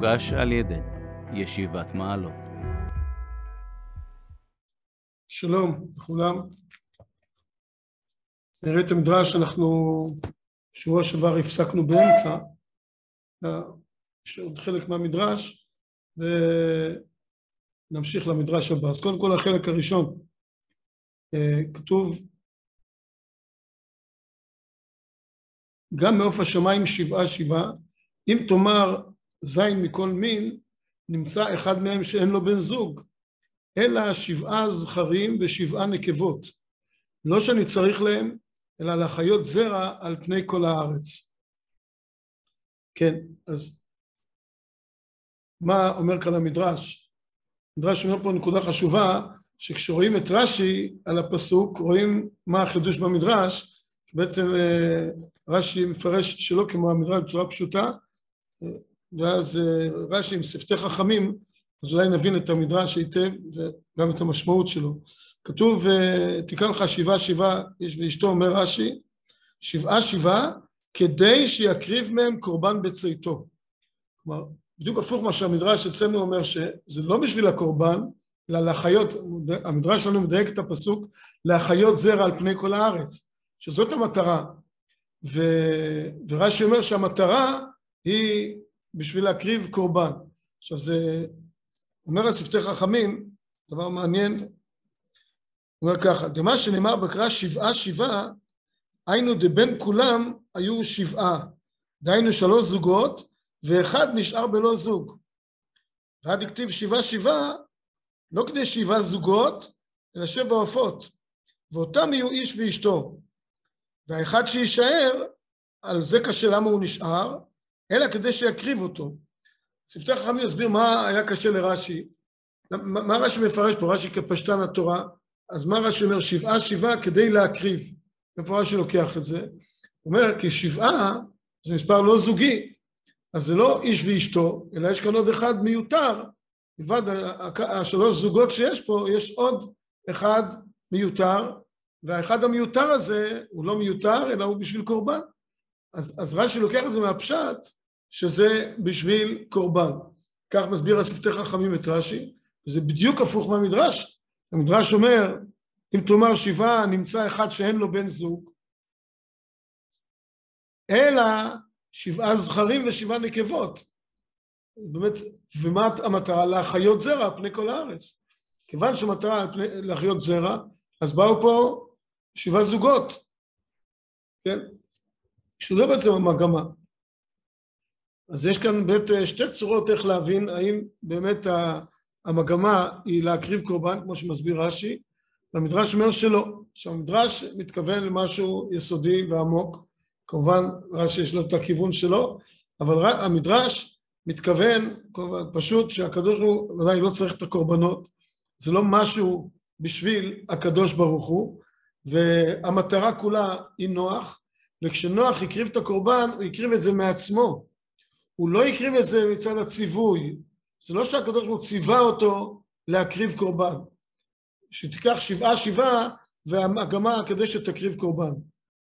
הוגש על ידי ישיבת מעלות. שלום לכולם. נראה את המדרש, אנחנו שבוע שעבר הפסקנו באמצע, יש עוד חלק מהמדרש, ונמשיך למדרש הבא. אז קודם כל החלק הראשון, כתוב גם מעוף השמיים שבעה שבעה, אם תאמר זין מכל מין, נמצא אחד מהם שאין לו בן זוג, אלא שבעה זכרים ושבעה נקבות. לא שאני צריך להם, אלא להחיות זרע על פני כל הארץ. כן, אז מה אומר כאן המדרש? המדרש אומר פה נקודה חשובה, שכשרואים את רש"י על הפסוק, רואים מה החידוש במדרש, בעצם רש"י מפרש שלא כמו המדרש בצורה פשוטה, ואז רש"י עם שפתי חכמים, אז אולי נבין את המדרש היטב וגם את המשמעות שלו. כתוב, תקרא לך שבעה שבעה, איש ואשתו, אומר רש"י, שבעה שבעה, כדי שיקריב מהם קורבן בצאתו. כלומר, בדיוק הפוך מה שהמדרש אצלנו אומר, שזה לא בשביל הקורבן, אלא להחיות, המדרש שלנו מדייק את הפסוק, להחיות זרע על פני כל הארץ, שזאת המטרה. ו, ורש"י אומר שהמטרה היא בשביל להקריב קורבן. עכשיו זה אומר השפתי חכמים, דבר מעניין, הוא אומר ככה, דמה שנאמר בקרא שבעה שבעה, היינו דבין כולם היו שבעה, דהיינו שלוש זוגות, ואחד נשאר בלא זוג. ועד הכתיב שבעה שבעה, לא כדי שבעה זוגות, אלא שבע עופות, ואותם יהיו איש ואשתו. והאחד שיישאר, על זה קשה למה הוא נשאר, אלא כדי שיקריב אותו. שפתי חכמים יסביר מה היה קשה לרש"י. מה רש"י מפרש פה? רש"י כפשטן התורה, אז מה רש"י אומר? שבעה שבעה כדי להקריב. איפה רש"י לוקח את זה? הוא אומר, כי שבעה זה מספר לא זוגי, אז זה לא איש ואשתו, אלא יש כאן עוד אחד מיותר. מלבד השלוש זוגות שיש פה, יש עוד אחד מיותר, והאחד המיותר הזה הוא לא מיותר, אלא הוא בשביל קורבן. אז, אז רש"י לוקח את זה מהפשט, שזה בשביל קורבן. כך מסביר השפתי חכמים את רש"י, וזה בדיוק הפוך מהמדרש. המדרש אומר, אם תאמר שבעה נמצא אחד שאין לו בן זוג, אלא שבעה זכרים ושבעה נקבות. באמת, ומה המטרה? להחיות זרע על פני כל הארץ. כיוון שהמטרה להחיות זרע, אז באו פה שבעה זוגות, כן? שזה בעצם המגמה. אז יש כאן באמת שתי צורות איך להבין האם באמת המגמה היא להקריב קורבן, כמו שמסביר רש"י, והמדרש אומר שלא, שהמדרש מתכוון למשהו יסודי ועמוק, כמובן רש"י יש לו את הכיוון שלו, אבל המדרש מתכוון פשוט שהקדוש ברוך הוא ודאי לא צריך את הקורבנות, זה לא משהו בשביל הקדוש ברוך הוא, והמטרה כולה היא נוח, וכשנוח הקריב את הקורבן, הוא הקריב את זה מעצמו. הוא לא הקריב את זה מצד הציווי. זה לא שהקדוש ברוך הוא ציווה אותו להקריב קורבן. שתיקח שבעה שבעה והמגמה כדי שתקריב קורבן.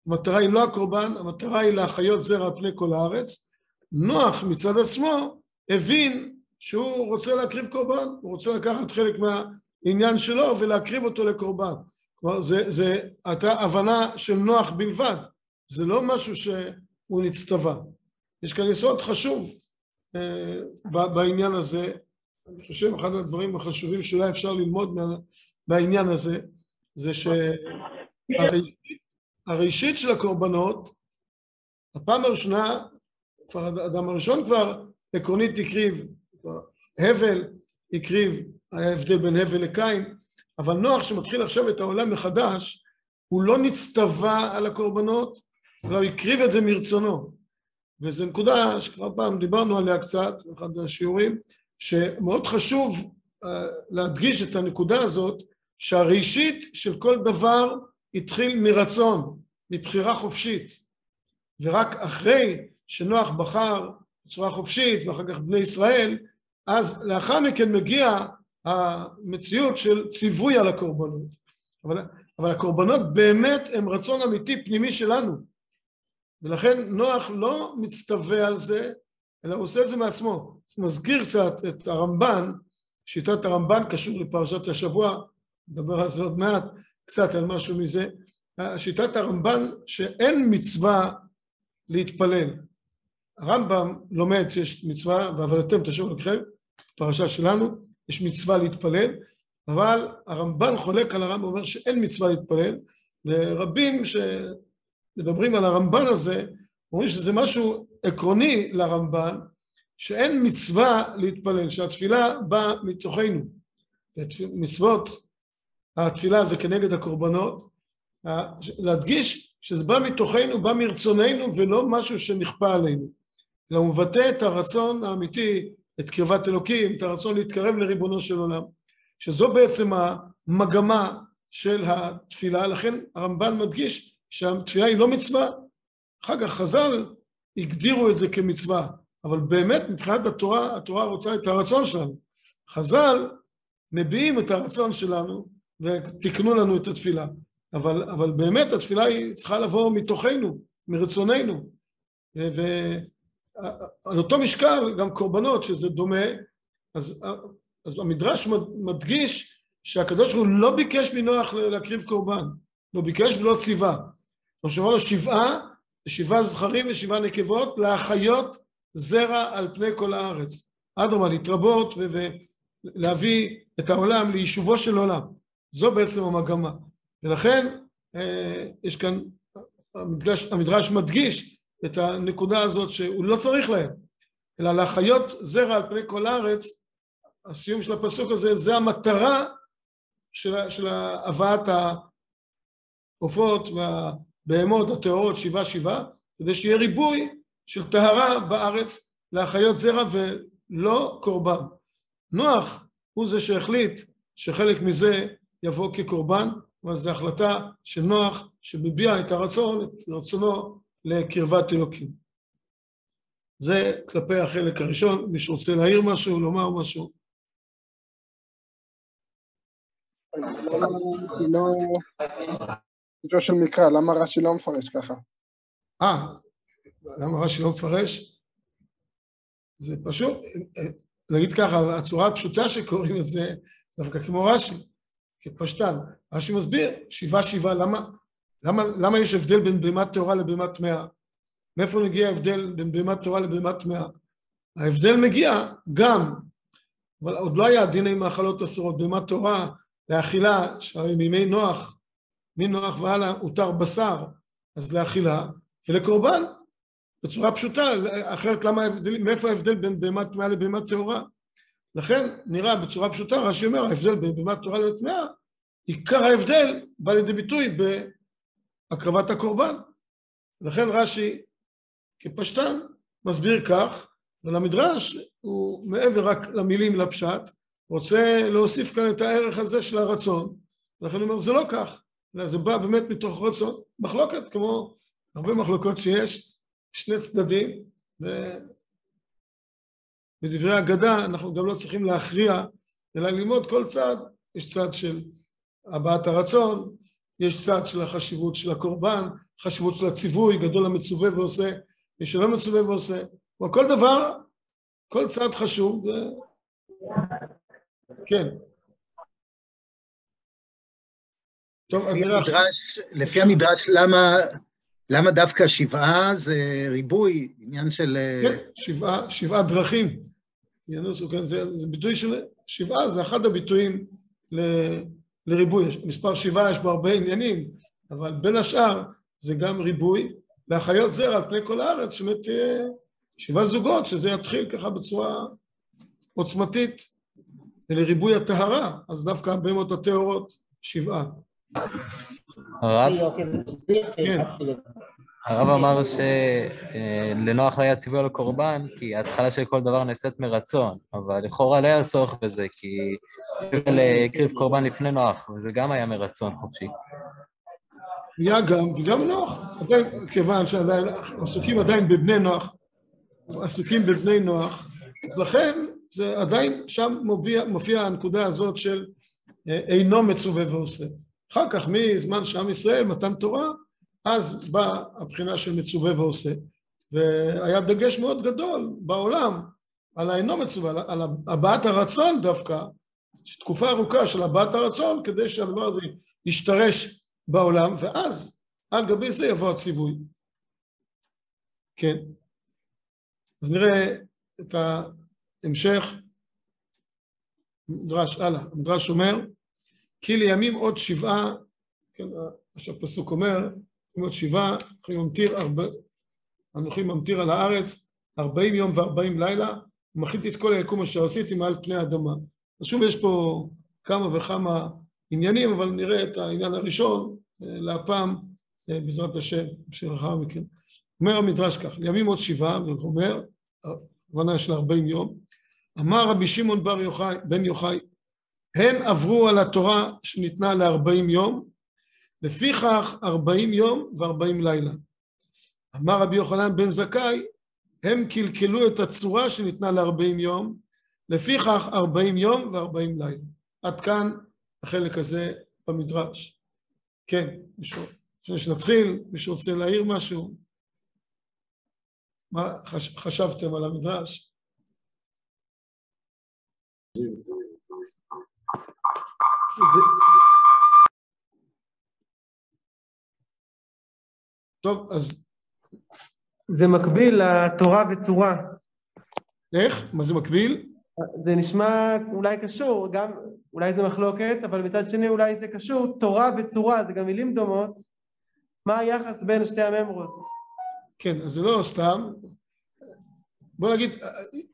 המטרה היא לא הקורבן, המטרה היא להחיות זרע על פני כל הארץ. נוח מצד עצמו הבין שהוא רוצה להקריב קורבן, הוא רוצה לקחת חלק מהעניין שלו ולהקריב אותו לקורבן. כלומר, זה הייתה הבנה של נוח בלבד, זה לא משהו שהוא נצטווה. יש כאן יסוד חשוב אה, בעניין הזה. אני חושב אחד הדברים החשובים שאולי אפשר ללמוד מה, מהעניין הזה, זה שהראשית של הקורבנות, הפעם הראשונה, כבר האדם הראשון כבר עקרונית הקריב, הבל הקריב, היה הבדל בין הבל לקין, אבל נוח שמתחיל עכשיו את העולם מחדש, הוא לא נצטווה על הקורבנות, אלא הוא הקריב את זה מרצונו. וזו נקודה שכבר פעם דיברנו עליה קצת, באחד השיעורים, שמאוד חשוב uh, להדגיש את הנקודה הזאת, שהראשית של כל דבר התחיל מרצון, מבחירה חופשית, ורק אחרי שנוח בחר בצורה חופשית, ואחר כך בני ישראל, אז לאחר מכן מגיע המציאות של ציווי על הקורבנות. אבל, אבל הקורבנות באמת הם רצון אמיתי פנימי שלנו. ולכן נוח לא מצטווה על זה, אלא הוא עושה את זה מעצמו. זה מזכיר קצת את הרמב"ן, שיטת הרמב"ן קשור לפרשת השבוע, נדבר על זה עוד מעט, קצת על משהו מזה. שיטת הרמב"ן שאין מצווה להתפלל. הרמב"ם לומד שיש מצווה, אתם תשאירו לכם, פרשה שלנו, יש מצווה להתפלל, אבל הרמב"ן חולק על הרמב"ם, אומר שאין מצווה להתפלל, ורבים שמדברים על הרמב"ן הזה, אומרים שזה משהו עקרוני לרמב"ן, שאין מצווה להתפלל, שהתפילה באה מתוכנו. מצוות, התפילה זה כנגד הקורבנות, להדגיש שזה בא מתוכנו, בא מרצוננו ולא משהו שנכפה עלינו. אלא הוא מבטא את הרצון האמיתי, את קרבת אלוקים, את הרצון להתקרב לריבונו של עולם. שזו בעצם המגמה של התפילה, לכן הרמב"ן מדגיש שהתפילה היא לא מצווה. אחר כך חז"ל הגדירו את זה כמצווה, אבל באמת מבחינת התורה, התורה רוצה את הרצון שלנו. חז"ל מביעים את הרצון שלנו ותיקנו לנו את התפילה. אבל, אבל באמת התפילה היא צריכה לבוא מתוכנו, מרצוננו. ועל אותו משקל גם קורבנות, שזה דומה, אז, אז המדרש מדגיש שהקדוש ברוך הוא לא ביקש מנוח להקריב קורבן, לא ביקש ולא ציווה. כמו שאמר לו שבעה, שבעה זכרים ושבעה נקבות, להחיות זרע על פני כל הארץ. אדרמה, להתרבות ולהביא את העולם ליישובו של עולם. זו בעצם המגמה. ולכן אה, יש כאן, המדרש, המדרש מדגיש את הנקודה הזאת שהוא לא צריך להם, אלא להחיות זרע על פני כל הארץ, הסיום של הפסוק הזה, זה המטרה של, של הבאת העופות והבהמות הטהורות שבעה שבעה, כדי שיהיה ריבוי של טהרה בארץ להחיות זרע ולא קורבן. נוח הוא זה שהחליט שחלק מזה יבוא כקורבן, אבל זו החלטה של נוח שמביע את הרצון, את רצונו לקרבת אלוקים. זה כלפי החלק הראשון, מי שרוצה להעיר משהו, לומר משהו. לא, של מקרא, למה רש"י לא מפרש ככה? אה, למה רש"י לא מפרש? זה פשוט, נגיד ככה, הצורה הפשוטה שקוראים לזה, דווקא כמו רש"י. כפשטן. רש"י מסביר, שבעה שבעה, למה, למה, למה יש הבדל בין בהמת טהורה לבהמת טמאה? מאיפה מגיע ההבדל בין בהמת טהורה לבהמת טמאה? ההבדל מגיע גם, אבל עוד לא היה דיני מאכלות אסורות, בהמת טהורה לאכילה, שהרי מימי נוח, מנוח והלאה הותר בשר, אז לאכילה, ולקורבן, בצורה פשוטה, אחרת למה ההבדל, מאיפה ההבדל בין בהמת טמאה לבהמת טהורה? לכן נראה בצורה פשוטה, רש"י אומר, ההבדל בין בהמת תורה לטמאה, עיקר ההבדל בא לידי ביטוי בהקרבת הקורבן. לכן רש"י כפשטן מסביר כך, ולמדרש הוא מעבר רק למילים לפשט, רוצה להוסיף כאן את הערך הזה של הרצון, ולכן הוא אומר זה לא כך, אלא זה בא באמת מתוך רצון, מחלוקת כמו הרבה מחלוקות שיש, שני צדדים, בדברי אגדה אנחנו גם לא צריכים להכריע, אלא ללמוד כל צד, יש צד של הבעת הרצון, יש צד של החשיבות של הקורבן, חשיבות של הציווי, גדול המצווה ועושה, מי שלא מצווה ועושה, כל דבר, כל צד חשוב, ו... כן. טוב, לפי המדרש, לפי המדרש, למה, למה דווקא שבעה זה ריבוי, עניין של... כן, שבעה, שבעה דרכים. ינוסו, כן, זה, זה ביטוי של שבעה, זה אחד הביטויים ל, לריבוי. מספר שבעה יש בו הרבה עניינים, אבל בין השאר זה גם ריבוי להחיות זרע על פני כל הארץ, שבאמת תהיה שבעה זוגות, שזה יתחיל ככה בצורה עוצמתית לריבוי הטהרה, אז דווקא הבהמות הטהורות שבעה. הרב? כן. הרב אמר שלנוח לא היה ציווי על קורבן, כי ההתחלה של כל דבר נעשית מרצון, אבל לכאורה לא היה צורך בזה, כי הקריב קורבן לפני נוח, וזה גם היה מרצון חופשי. היה גם, וגם נוח, עדיין, כיוון שעדיין עסוקים עדיין בבני נוח, עסוקים בבני נוח, אז לכן זה עדיין שם מופיע, מופיע הנקודה הזאת של אה, אינו מצווה ועושה. אחר כך, מזמן שעם ישראל, מתן תורה, אז באה הבחינה של מצווה ועושה. והיה דגש מאוד גדול בעולם על האינו מצווה, על הבעת הרצון דווקא, תקופה ארוכה של הבעת הרצון כדי שהדבר הזה ישתרש בעולם, ואז על גבי זה יבוא הציווי. כן. אז נראה את ההמשך. מדרש, הלאה. המדרש אומר, כי לימים עוד שבעה, כן, מה שהפסוק אומר, עוד שבעה, אנוכי ממטיר, ממטיר על הארץ ארבעים יום וארבעים לילה, ומחיתי את כל היקום אשר עשיתי מעל פני האדמה. אז שוב יש פה כמה וכמה עניינים, אבל נראה את העניין הראשון אה, להפעם אה, בעזרת השם, שלאחר מכן. אומר המדרש כך, לימים עוד שבעה, זה אומר, הכוונה של ארבעים יום, אמר רבי שמעון בר יוחאי, בן יוחאי, הן עברו על התורה שניתנה לארבעים יום, לפיכך ארבעים יום וארבעים לילה. אמר רבי יוחנן בן זכאי, הם קלקלו את הצורה שניתנה לארבעים יום, לפיכך ארבעים יום וארבעים לילה. עד כאן החלק הזה במדרש. כן, מישהו, לפני שנתחיל, מישהו רוצה להעיר משהו? מה חש, חשבתם על המדרש? טוב, אז... זה מקביל לתורה וצורה. איך? מה זה מקביל? זה נשמע אולי קשור, גם אולי זה מחלוקת, אבל מצד שני אולי זה קשור, תורה וצורה, זה גם מילים דומות. מה היחס בין שתי הממרות? כן, אז זה לא סתם. בוא נגיד,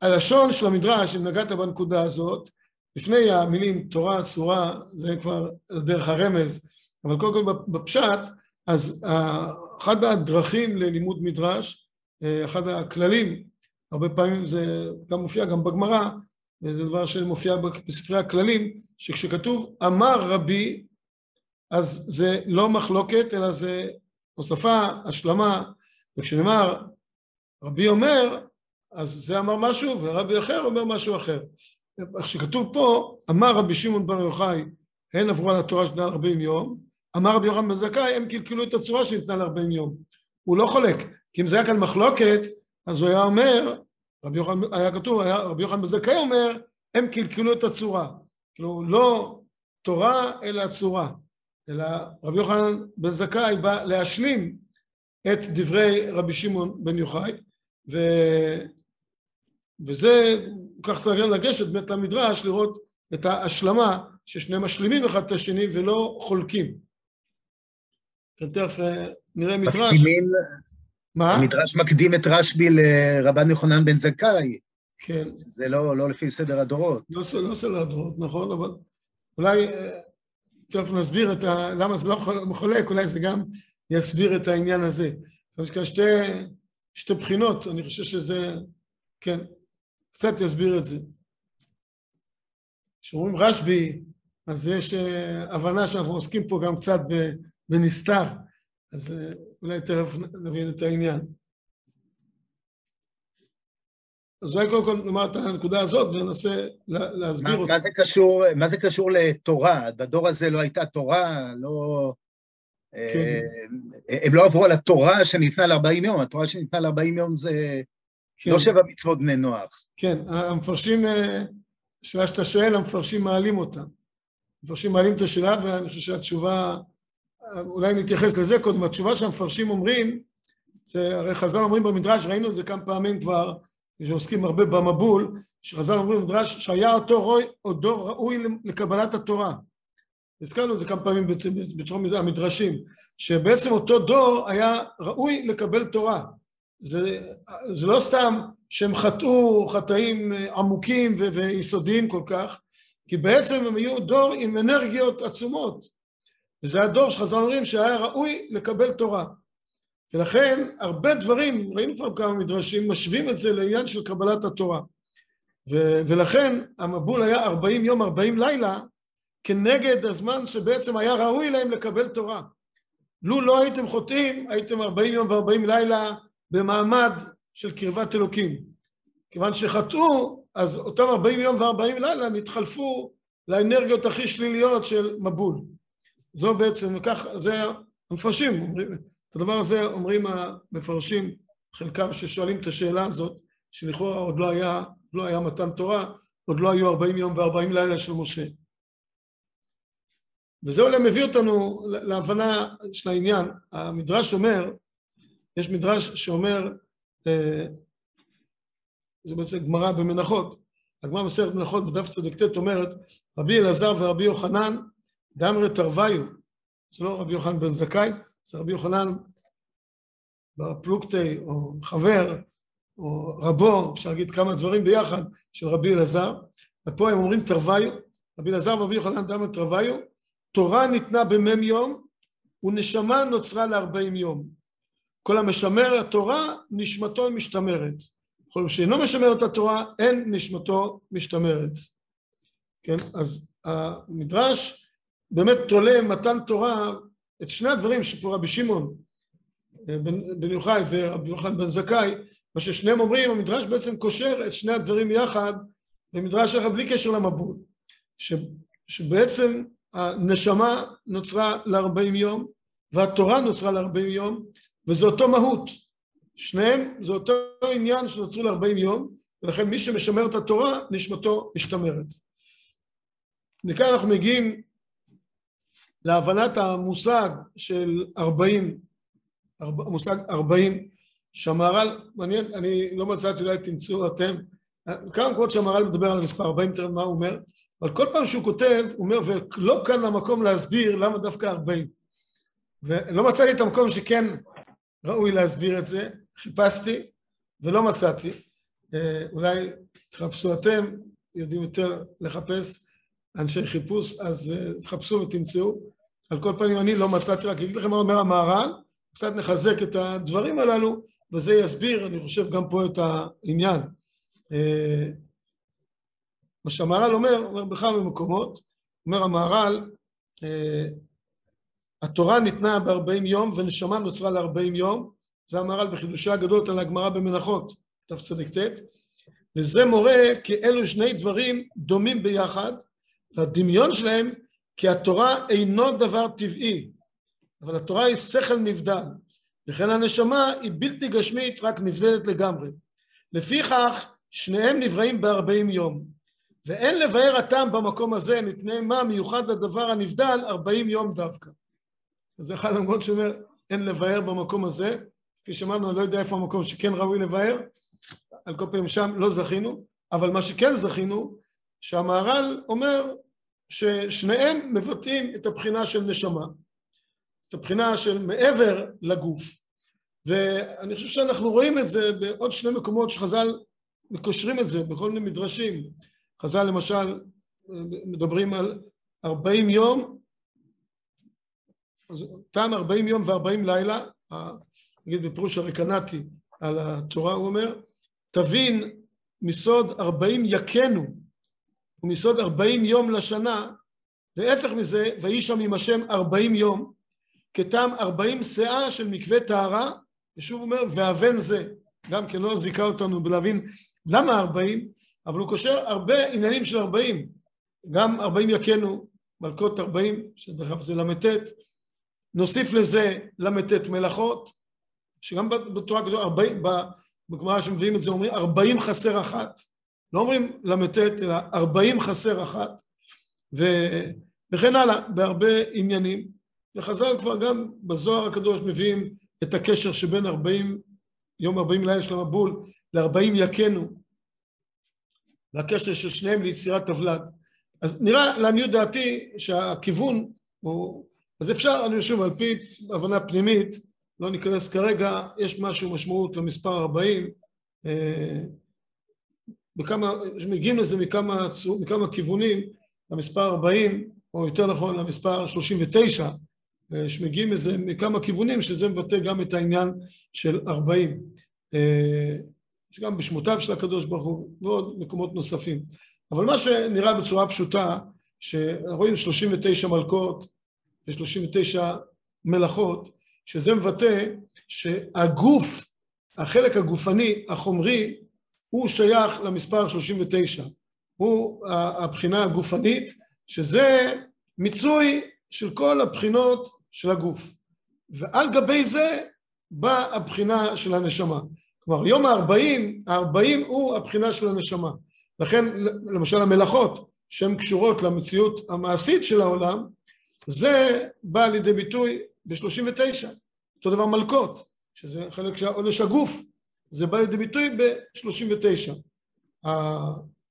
הלשון של המדרש, אם נגעת בנקודה הזאת, לפני המילים תורה, צורה, זה כבר דרך הרמז, אבל קודם כל בפשט, אז אחת הדרכים ללימוד מדרש, אחד הכללים, הרבה פעמים זה גם מופיע גם בגמרא, וזה דבר שמופיע בספרי הכללים, שכשכתוב אמר רבי, אז זה לא מחלוקת, אלא זה הוספה, השלמה, וכשנאמר רבי אומר, אז זה אמר משהו, ורבי אחר אומר משהו אחר. כשכתוב פה, אמר רבי שמעון בר יוחאי, הן עברו על התורה שניתנה לארבעים יום, אמר רבי יוחנן בן זכאי, הם קלקלו את הצורה שניתנה לארבעים יום. הוא לא חולק, כי אם זה היה כאן מחלוקת, אז הוא היה אומר, רבי יוחנן, היה כתוב, היה, רבי יוחנן בן זכאי אומר, הם קלקלו את הצורה. כאילו, לא תורה, אלא הצורה. אלא רבי יוחנן בן זכאי בא להשלים את דברי רבי שמעון בן יוחאי, ו... וזה, כך צריך לגשת באמת למדרש, לראות את ההשלמה ששניהם משלימים אחד את השני ולא חולקים. כן, תכף נראה מדרש. מקדימים, מה? המדרש מקדים את רשב"י לרבן יוחנן בן זכאי. כן. זה לא, לא לפי סדר הדורות. לא, לא סדר הדורות, נכון, אבל אולי תכף נסביר את ה... למה זה לא מחולק, אולי זה גם יסביר את העניין הזה. יש כאן שתי, שתי בחינות, אני חושב שזה, כן, קצת יסביר את זה. כשאומרים רשב"י, אז יש הבנה שאנחנו עוסקים פה גם קצת בנסתר, אז אולי תכף נבין את העניין. אז אולי קודם כל נאמר את הנקודה הזאת וננסה להסביר מה, אותה. מה זה קשור, מה זה קשור לתורה? בדור הזה לא הייתה תורה, לא... כן. הם לא עברו על התורה שניתנה ל-40 יום, התורה שניתנה ל-40 יום זה כן, לא שבע מצוות בני נוח. כן, המפרשים, שאלה שאתה שואל, המפרשים מעלים אותה. המפרשים מעלים את השאלה, ואני חושב שהתשובה, אולי נתייחס לזה קודם, התשובה שהמפרשים אומרים, זה הרי חז"ל אומרים במדרש, ראינו את זה כמה פעמים כבר, שעוסקים הרבה במבול, שחז"ל אומרים במדרש שהיה אותו רוי, אותו ראוי לקבלת התורה. הזכרנו את זה כמה פעמים בצורה המדרשים, שבעצם אותו דור היה ראוי לקבל תורה. זה, זה לא סתם שהם חטאו חטאים עמוקים ו- ויסודיים כל כך, כי בעצם הם היו דור עם אנרגיות עצומות. וזה הדור שחז"ל אומרים שהיה ראוי לקבל תורה. ולכן הרבה דברים, ראינו כבר כמה מדרשים, משווים את זה לעניין של קבלת התורה. ו- ולכן המבול היה 40 יום, 40 לילה, כנגד הזמן שבעצם היה ראוי להם לקבל תורה. לו לא הייתם חוטאים, הייתם 40 יום ו-40 לילה במעמד של קרבת אלוקים. כיוון שחטאו, אז אותם 40 יום ו-40 לילה נתחלפו לאנרגיות הכי שליליות של מבול. זו בעצם, וכך, זה המפרשים אומרים, את הדבר הזה אומרים המפרשים חלקם ששואלים את השאלה הזאת, שלכאורה עוד לא היה, לא היה מתן תורה, עוד לא היו 40 יום ו-40 לילה של משה. וזה אולי מביא אותנו להבנה של העניין. המדרש אומר, יש מדרש שאומר, אה, זה בעצם גמרא במנחות, הגמרא במסכת מנחות בדף צדיק ט' אומרת, רבי אלעזר ורבי יוחנן דמרי תרוויו, זה לא רבי יוחנן בן זכאי, זה רבי יוחנן בפלוגתא, או חבר, או רבו, אפשר להגיד כמה דברים ביחד, של רבי אלעזר, ופה הם אומרים תרוויו, רבי אלעזר ורבי יוחנן דמרי תרוויו, תורה ניתנה במ"ם יום, ונשמה נוצרה לארבעים יום. כל המשמר התורה, נשמתו משתמרת. כל מי שאינו משמר את התורה, אין נשמתו משתמרת. כן, אז המדרש באמת תולה מתן תורה את שני הדברים שפה רבי שמעון אה, בן, יוחאי ורבי יוחנן בן זכאי, מה ששניהם אומרים, המדרש בעצם קושר את שני הדברים יחד במדרש אחר בלי קשר למבול. ש, שבעצם הנשמה נוצרה לארבעים יום והתורה נוצרה לארבעים יום וזה אותו מהות. שניהם זה אותו עניין שנוצרו לארבעים יום ולכן מי שמשמר את התורה נשמתו משתמרת. מכאן אנחנו מגיעים להבנת המושג של ארבעים, המושג ארבעים, שהמהר"ל, מעניין, אני לא מצאתי, אולי תמצאו אתם, כמה מקומות שהמהר"ל מדבר על המספר ארבעים, תראה מה הוא אומר, אבל כל פעם שהוא כותב, הוא אומר, ולא כאן המקום להסביר למה דווקא ארבעים. ולא מצאתי את המקום שכן ראוי להסביר את זה, חיפשתי ולא מצאתי. אה, אולי תחפשו אתם, יודעים יותר לחפש אנשי חיפוש, אז אה, תחפשו ותמצאו. על כל פנים אני לא מצאתי, רק אגיד לכם מה אומר המהר"ל, קצת נחזק את הדברים הללו, וזה יסביר, אני חושב, גם פה את העניין. אה, מה שהמהר"ל אומר, אומר בכמה מקומות, אומר המהר"ל, התורה ניתנה בארבעים יום ונשמה נוצרה לארבעים יום, זה המהר"ל בחידושי הגדות על הגמרא במנחות, תצ"ט, וזה מורה כי אלו שני דברים דומים ביחד, והדמיון שלהם כי התורה אינו דבר טבעי, אבל התורה היא שכל נבדל, לכן הנשמה היא בלתי גשמית, רק נבדלת לגמרי. לפיכך, שניהם נבראים בארבעים יום. ואין לבאר הטעם במקום הזה מפני מה מיוחד לדבר הנבדל ארבעים יום דווקא. זה אחד המקומות שאומר אין לבאר במקום הזה, כפי שאמרנו אני לא יודע איפה המקום שכן ראוי לבאר, על כל פעמים שם לא זכינו, אבל מה שכן זכינו שהמהר"ל אומר ששניהם מבטאים את הבחינה של נשמה, את הבחינה של מעבר לגוף, ואני חושב שאנחנו רואים את זה בעוד שני מקומות שחז"ל מקושרים את זה בכל מיני מדרשים. חז"ל למשל מדברים על ארבעים יום, תם ארבעים יום וארבעים לילה, נגיד בפירוש הרקנטי על התורה הוא אומר, תבין מסוד ארבעים יכנו ומסוד ארבעים יום לשנה, והפך מזה, ויהי שם עם השם ארבעים יום, כתם ארבעים שאה של מקווה טהרה, ושוב הוא אומר, ואבן זה, גם כן לא זיכה אותנו בלהבין למה ארבעים, אבל הוא קושר הרבה עניינים של ארבעים, גם ארבעים יכנו, מלכות ארבעים, שדרך אגב זה ל"ט, נוסיף לזה ל"ט מלאכות, שגם בתורה ארבעים, בגמרא שמביאים את זה אומרים ארבעים חסר אחת, לא אומרים ל"ט אלא ארבעים חסר אחת, ו... וכן הלאה, בהרבה עניינים, וחז"ל כבר גם בזוהר הקדוש מביאים את הקשר שבין ארבעים, יום ארבעים לילה של המבול, לארבעים יכנו, והקשר של שניהם ליצירת תבלד. אז נראה לעניות דעתי שהכיוון הוא, אז אפשר, אני שוב, על פי הבנה פנימית, לא ניכנס כרגע, יש משהו משמעות למספר 40, אה, מגיעים לזה מכמה, מכמה כיוונים, למספר 40, או יותר נכון למספר 39, אה, שמגיעים לזה מכמה כיוונים, שזה מבטא גם את העניין של 40. אה, יש גם בשמותיו של הקדוש ברוך הוא ועוד מקומות נוספים. אבל מה שנראה בצורה פשוטה, שרואים 39 מלכות ו-39 מלאכות, שזה מבטא שהגוף, החלק הגופני, החומרי, הוא שייך למספר 39. הוא הבחינה הגופנית, שזה מיצוי של כל הבחינות של הגוף. ועל גבי זה באה הבחינה של הנשמה. כלומר, יום הארבעים, הארבעים הוא הבחינה של הנשמה. לכן, למשל המלאכות, שהן קשורות למציאות המעשית של העולם, זה בא לידי ביטוי ב-39. אותו דבר מלקות, שזה חלק של עונש הגוף, זה בא לידי ביטוי ב-39.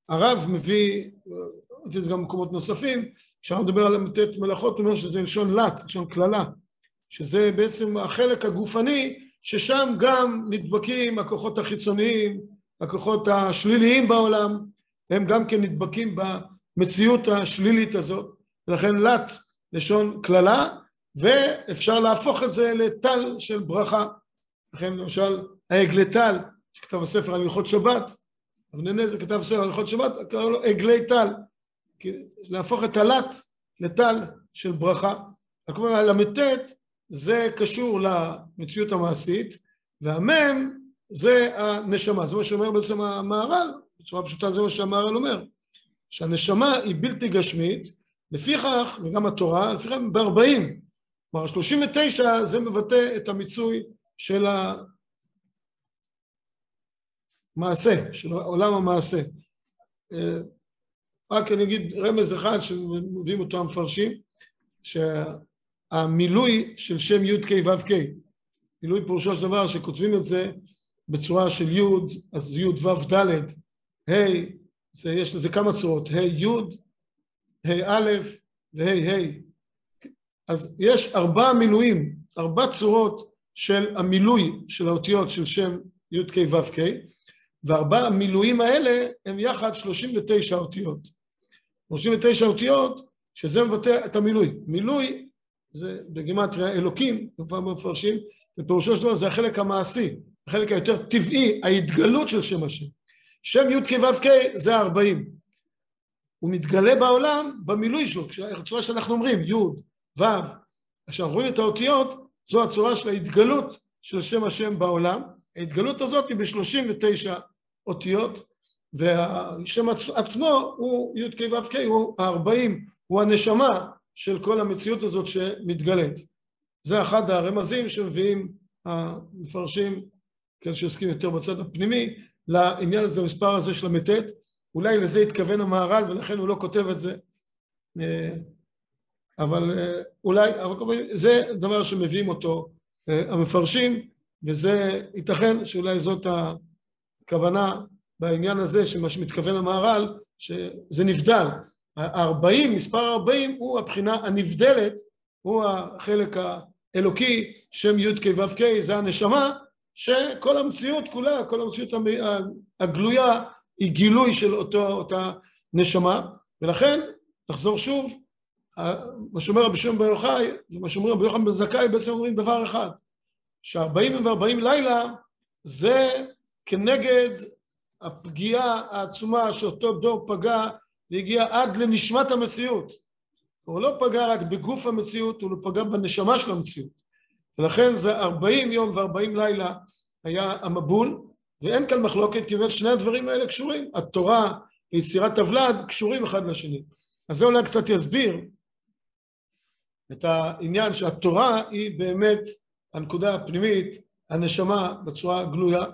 הרב מביא, ראיתי את זה גם במקומות נוספים, כשאנחנו מדבר על מ"ט מלאכות, הוא אומר שזה לשון לט, לשון קללה, שזה בעצם החלק הגופני, ששם גם נדבקים הכוחות החיצוניים, הכוחות השליליים בעולם, הם גם כן נדבקים במציאות השלילית הזאת, ולכן לט לשון קללה, ואפשר להפוך את זה לטל של ברכה. לכן למשל העגלי טל, שכתב הספר על הלכות שבת, אבני נזר כתב ספר על הלכות שבת, קראו לו עגלי טל, להפוך את הלט לטל של ברכה. כלומר, הל"ט זה קשור למציאות המעשית, והמ"ם זה הנשמה, זה מה שאומר בעצם המהר"ל, בצורה פשוטה זה מה שהמהר"ל אומר, שהנשמה היא בלתי גשמית, לפיכך, וגם התורה, לפיכך בארבעים, כלומר 39 זה מבטא את המיצוי של המעשה, של עולם המעשה. רק אני אגיד רמז אחד שמביאים אותו המפרשים, שהמילוי של שם י"ק ו"ק, מילוי פירושו של דבר שכותבים את זה בצורה של י', אז י' ו' ד', ה', יש לזה כמה צורות, ה' י', ה' וה' ה'. אז יש ארבע מילואים, ארבע צורות של המילוי של האותיות של שם י"ק ו"ק, וארבע המילואים האלה הם יחד 39 אותיות. 39 אותיות, שזה מבטא את המילוי. מילוי זה בגימטריה אלוקים, כמובן מפרשים, ופירושו של דבר זה החלק המעשי, החלק היותר טבעי, ההתגלות של שם השם. שם י"ק ו"ק זה הארבעים. הוא מתגלה בעולם במילוי שלו, הצורה שאנחנו אומרים, י', ו', כשאנחנו רואים את האותיות, זו הצורה של ההתגלות של שם השם בעולם. ההתגלות הזאת היא ב-39 אותיות, והשם עצמו הוא י"ק ו"ק, הוא ה-40, הוא הנשמה של כל המציאות הזאת שמתגלית. זה אחד הרמזים שמביאים המפרשים, כאלה שעוסקים יותר בצד הפנימי, לעניין הזה, המספר הזה של המ"ט. אולי לזה התכוון המהר"ל ולכן הוא לא כותב את זה, אבל אולי, אבל זה דבר שמביאים אותו המפרשים, וזה ייתכן שאולי זאת הכוונה בעניין הזה, שמה שמתכוון המהר"ל, שזה נבדל. ה-40, מספר 40 הוא הבחינה הנבדלת, הוא החלק האלוקי, שם י"ק ו"ק, זה הנשמה, שכל המציאות כולה, כל המציאות הגלויה, היא גילוי של אותו, אותה נשמה, ולכן, נחזור שוב, מה שאומר רבי שמעון בר יוחאי, ומה שאומר רבי יוחנן בן זכאי, בעצם אומרים דבר אחד, שארבעים וארבעים לילה זה כנגד הפגיעה העצומה שאותו דור פגע והגיע עד לנשמת המציאות. הוא לא פגע רק בגוף המציאות, הוא לא פגע בנשמה של המציאות. ולכן זה ארבעים יום וארבעים לילה היה המבול, ואין כאן מחלוקת, כי באמת שני הדברים האלה קשורים. התורה ויצירת הוולד קשורים אחד לשני. אז זה אולי קצת יסביר את העניין שהתורה היא באמת הנקודה הפנימית, הנשמה בצורה גלויה,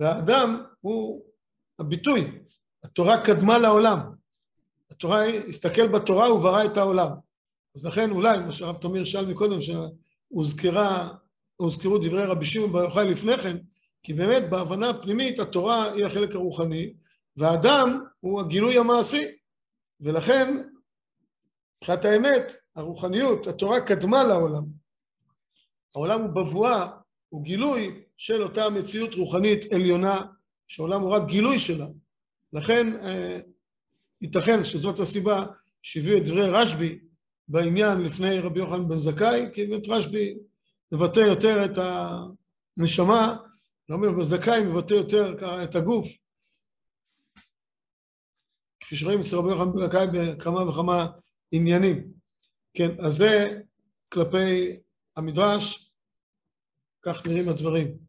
והאדם הוא הביטוי. התורה קדמה לעולם. התורה, הסתכל בתורה וברא את העולם. אז לכן אולי, מה שהרב תמיר שאל מקודם, שהוזכרה, הוזכרו דברי רבי שמעון בר יוחאי לפני כן, כי באמת בהבנה הפנימית התורה היא החלק הרוחני, והאדם הוא הגילוי המעשי, ולכן מבחינת האמת, הרוחניות, התורה קדמה לעולם. העולם הוא בבואה, הוא גילוי של אותה מציאות רוחנית עליונה, שהעולם הוא רק גילוי שלה. לכן אה, ייתכן שזאת הסיבה שהביאו את דברי רשב"י בעניין לפני רבי יוחנן בן זכאי, כי באמת רשב"י מבטא יותר את הנשמה, יוחנן בן זכאי מבטא יותר את הגוף. כפי שרואים אצל רבי יוחנן בן זכאי בכמה וכמה עניינים. כן, אז זה כלפי המדרש, כך נראים הדברים.